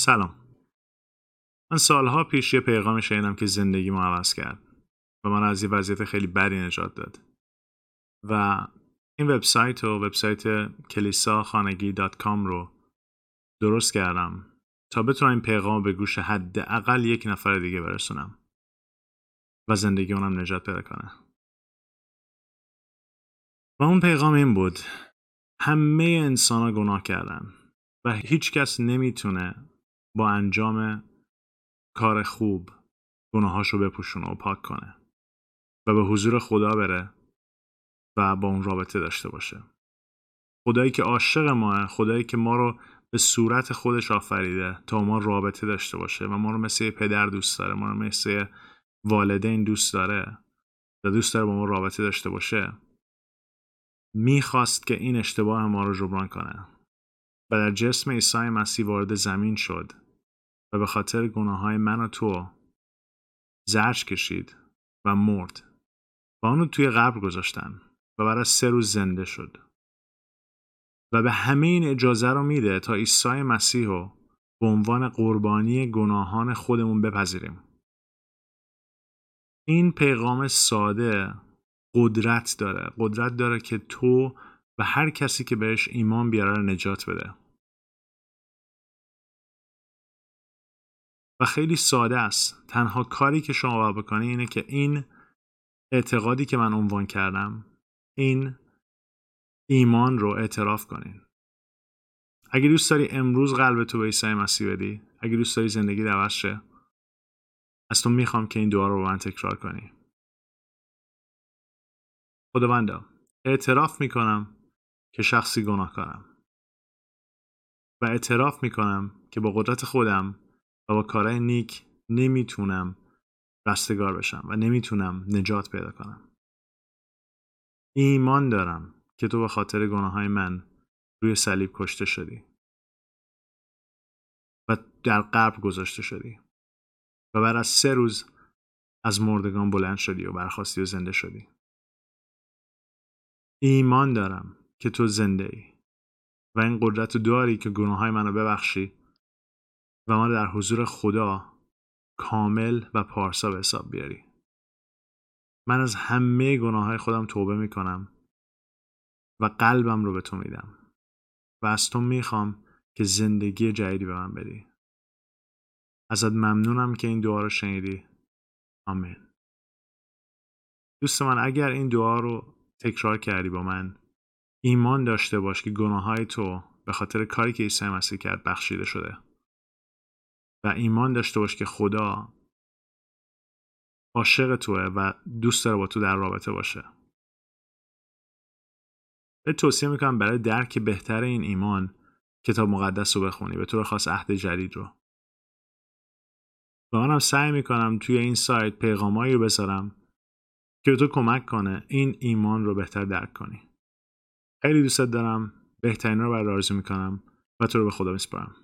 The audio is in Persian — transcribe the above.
سلام. من سالها پیش یه پیغامی شنیدم که زندگی ما عوض کرد و من از یه وضعیت خیلی بدی نجات داد و این وبسایت و وبسایت کلیسا خانگی دات کام رو درست کردم تا بتونم این پیغام به گوش حداقل یک نفر دیگه برسونم و زندگی اونم نجات پیدا کنه. و اون پیغام این بود همه انسان ها گناه کردن و هیچ کس نمی‌تونه با انجام کار خوب گناهاشو بپوشونه و پاک کنه و به حضور خدا بره و با اون رابطه داشته باشه. خدایی که عاشق ماه خدایی که ما رو به صورت خودش آفریده تا ما رابطه داشته باشه و ما رو مثل پدر دوست داره ما رو مثل والدین دوست داره و دوست داره با ما رابطه داشته باشه می‌خواست که این اشتباه ما رو جبران کنه. و در جسم عیسی مسیح وارد زمین شد و به خاطر گناه های من و تو زرش کشید و مرد و اونو توی قبر گذاشتن و برای سه روز زنده شد. و به همه این اجازه رو میده تا عیسی مسیح رو به عنوان قربانی گناهان خودمون بپذیریم. این پیغام ساده قدرت داره. قدرت داره که تو و هر کسی که بهش ایمان بیاره نجات بده. و خیلی ساده است. تنها کاری که شما باید بکنی اینه که این اعتقادی که من عنوان کردم این ایمان رو اعتراف کنین. اگه دوست داری امروز قلب تو به عیسی مسیح بدی اگه دوست داری زندگی عوض شه از تو می‌خوام که این دعا رو من تکرار کنی. خداوندا اعتراف می‌کنم که شخصی گناه کنم. و اعتراف می‌کنم که با قدرت خودم و با کارهای نیک نمی‌تونم رستگار بشم و نمی‌تونم نجات پیدا کنم. ایمان دارم که تو به خاطر گناه های من روی صلیب کشته شدی. و در قبر گذاشته شدی. و بعد از سه روز از مردگان بلند شدی و برخواستی و زنده شدی. ایمان دارم که تو زنده ای. و این قدرت داری که گناه های منو ببخشی و ما در حضور خدا کامل و پارسا به حساب بیاری. من از همه گناه های خودم توبه می‌کنم و قلبم رو به تو میدم و از تو می‌خوام که زندگی جدیدی به من بدی. ازت ممنونم که این دعا رو شنیدی. آمین. دوست من اگر این دعا رو تکرار کردی با من ایمان داشته باش که گناه های تو به خاطر کاری که عیسی مسیح کرد بخشیده شده. و ایمان داشته باش که خدا عاشق توه و دوست داره با تو در رابطه باشه. به توصیه می‌کنم برای درک بهتر این ایمان کتاب مقدس رو بخونی. به طور خاص عهد جدید رو. و منم سعی می‌کنم توی این سایت پیغامایی رو بذارم که به تو کمک کنه این ایمان رو بهتر درک کنی. خیلی دوست دارم. بهترین رو برای آرزو می‌کنم و تو رو به خدا میسپارم.